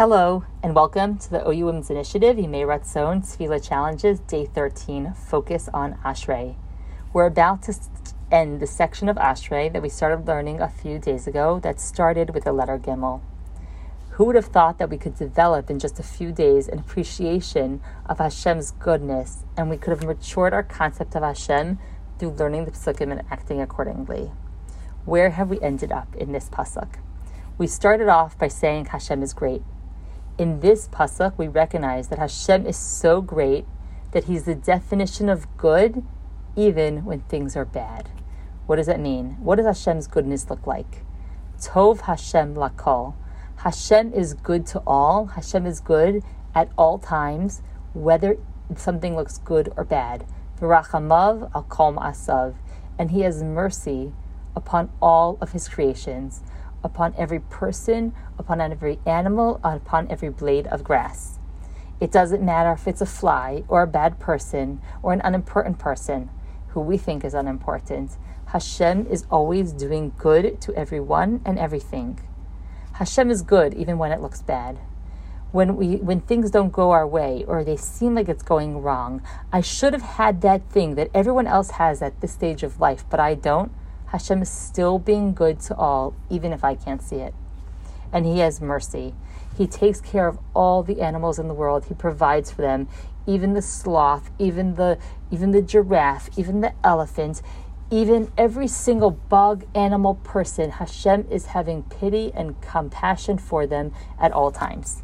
Hello, and welcome to the OU Women's Initiative Yimei Ratzon Tzvila Challenges Day 13 Focus on Ashrei. We're about to end the section of Ashrei that we started learning a few days ago that started with the letter Gimel. Who would have thought that we could develop in just a few days an appreciation of Hashem's goodness and we could have matured our concept of Hashem through learning the Psukim and acting accordingly? Where have we ended up in this Pasuk? We started off by saying Hashem is great in this pasuk, we recognize that Hashem is so great that He's the definition of good, even when things are bad. What does that mean? What does Hashem's goodness look like? Tov Hashem lakol. Hashem is good to all. Hashem is good at all times, whether something looks good or bad. V'rachamav al kol asav, and He has mercy upon all of His creations upon every person, upon every animal, upon every blade of grass. It doesn't matter if it's a fly or a bad person or an unimportant person who we think is unimportant. Hashem is always doing good to everyone and everything. Hashem is good even when it looks bad. When we when things don't go our way or they seem like it's going wrong, I should have had that thing that everyone else has at this stage of life, but I don't. Hashem is still being good to all, even if I can't see it. And He has mercy. He takes care of all the animals in the world. He provides for them, even the sloth, even the even the giraffe, even the elephant, even every single bug, animal, person. Hashem is having pity and compassion for them at all times.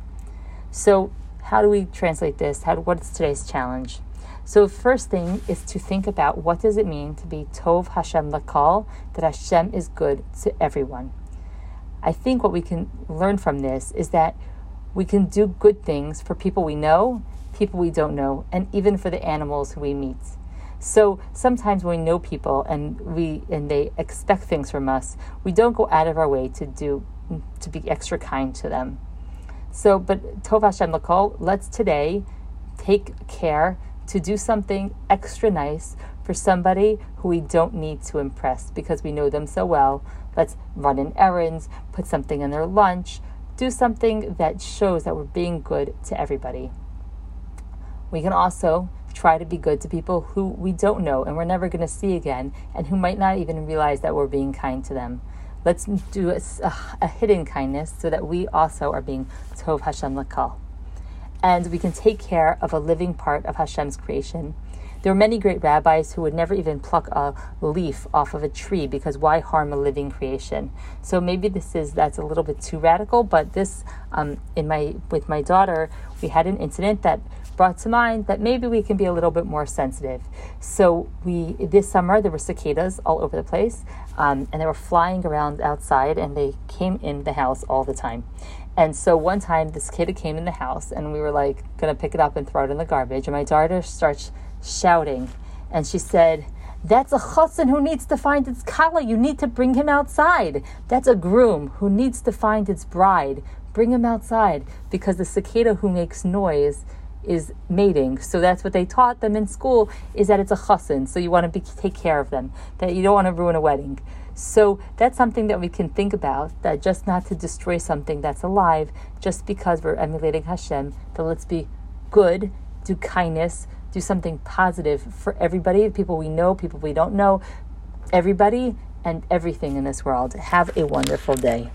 So, how do we translate this? How, what's today's challenge? So first thing is to think about what does it mean to be Tov Hashem Lakol, that Hashem is good to everyone. I think what we can learn from this is that we can do good things for people we know, people we don't know, and even for the animals who we meet. So sometimes when we know people and we and they expect things from us, we don't go out of our way to do to be extra kind to them. So, but Tov Hashem Lakol, let's today take care to do something extra nice for somebody who we don't need to impress because we know them so well. Let's run in errands, put something in their lunch, do something that shows that we're being good to everybody. We can also try to be good to people who we don't know and we're never going to see again and who might not even realize that we're being kind to them. Let's do a, a, a hidden kindness so that we also are being Tov Hashem Lakol and we can take care of a living part of Hashem's creation. There are many great rabbis who would never even pluck a leaf off of a tree because why harm a living creation? So maybe this is that's a little bit too radical, but this um, in my with my daughter, we had an incident that brought to mind that maybe we can be a little bit more sensitive. So we this summer there were cicadas all over the place, um, and they were flying around outside, and they came in the house all the time. And so one time this cicada came in the house and we were like gonna pick it up and throw it in the garbage. And my daughter starts shouting and she said, That's a chassan who needs to find its kala. You need to bring him outside. That's a groom who needs to find its bride. Bring him outside because the cicada who makes noise is mating. So that's what they taught them in school is that it's a chassan. So you want to be, take care of them, that you don't want to ruin a wedding. So that's something that we can think about, that just not to destroy something that's alive just because we're emulating Hashem, that let's be good, do kindness, do something positive for everybody, people we know, people we don't know, everybody and everything in this world. Have a wonderful day.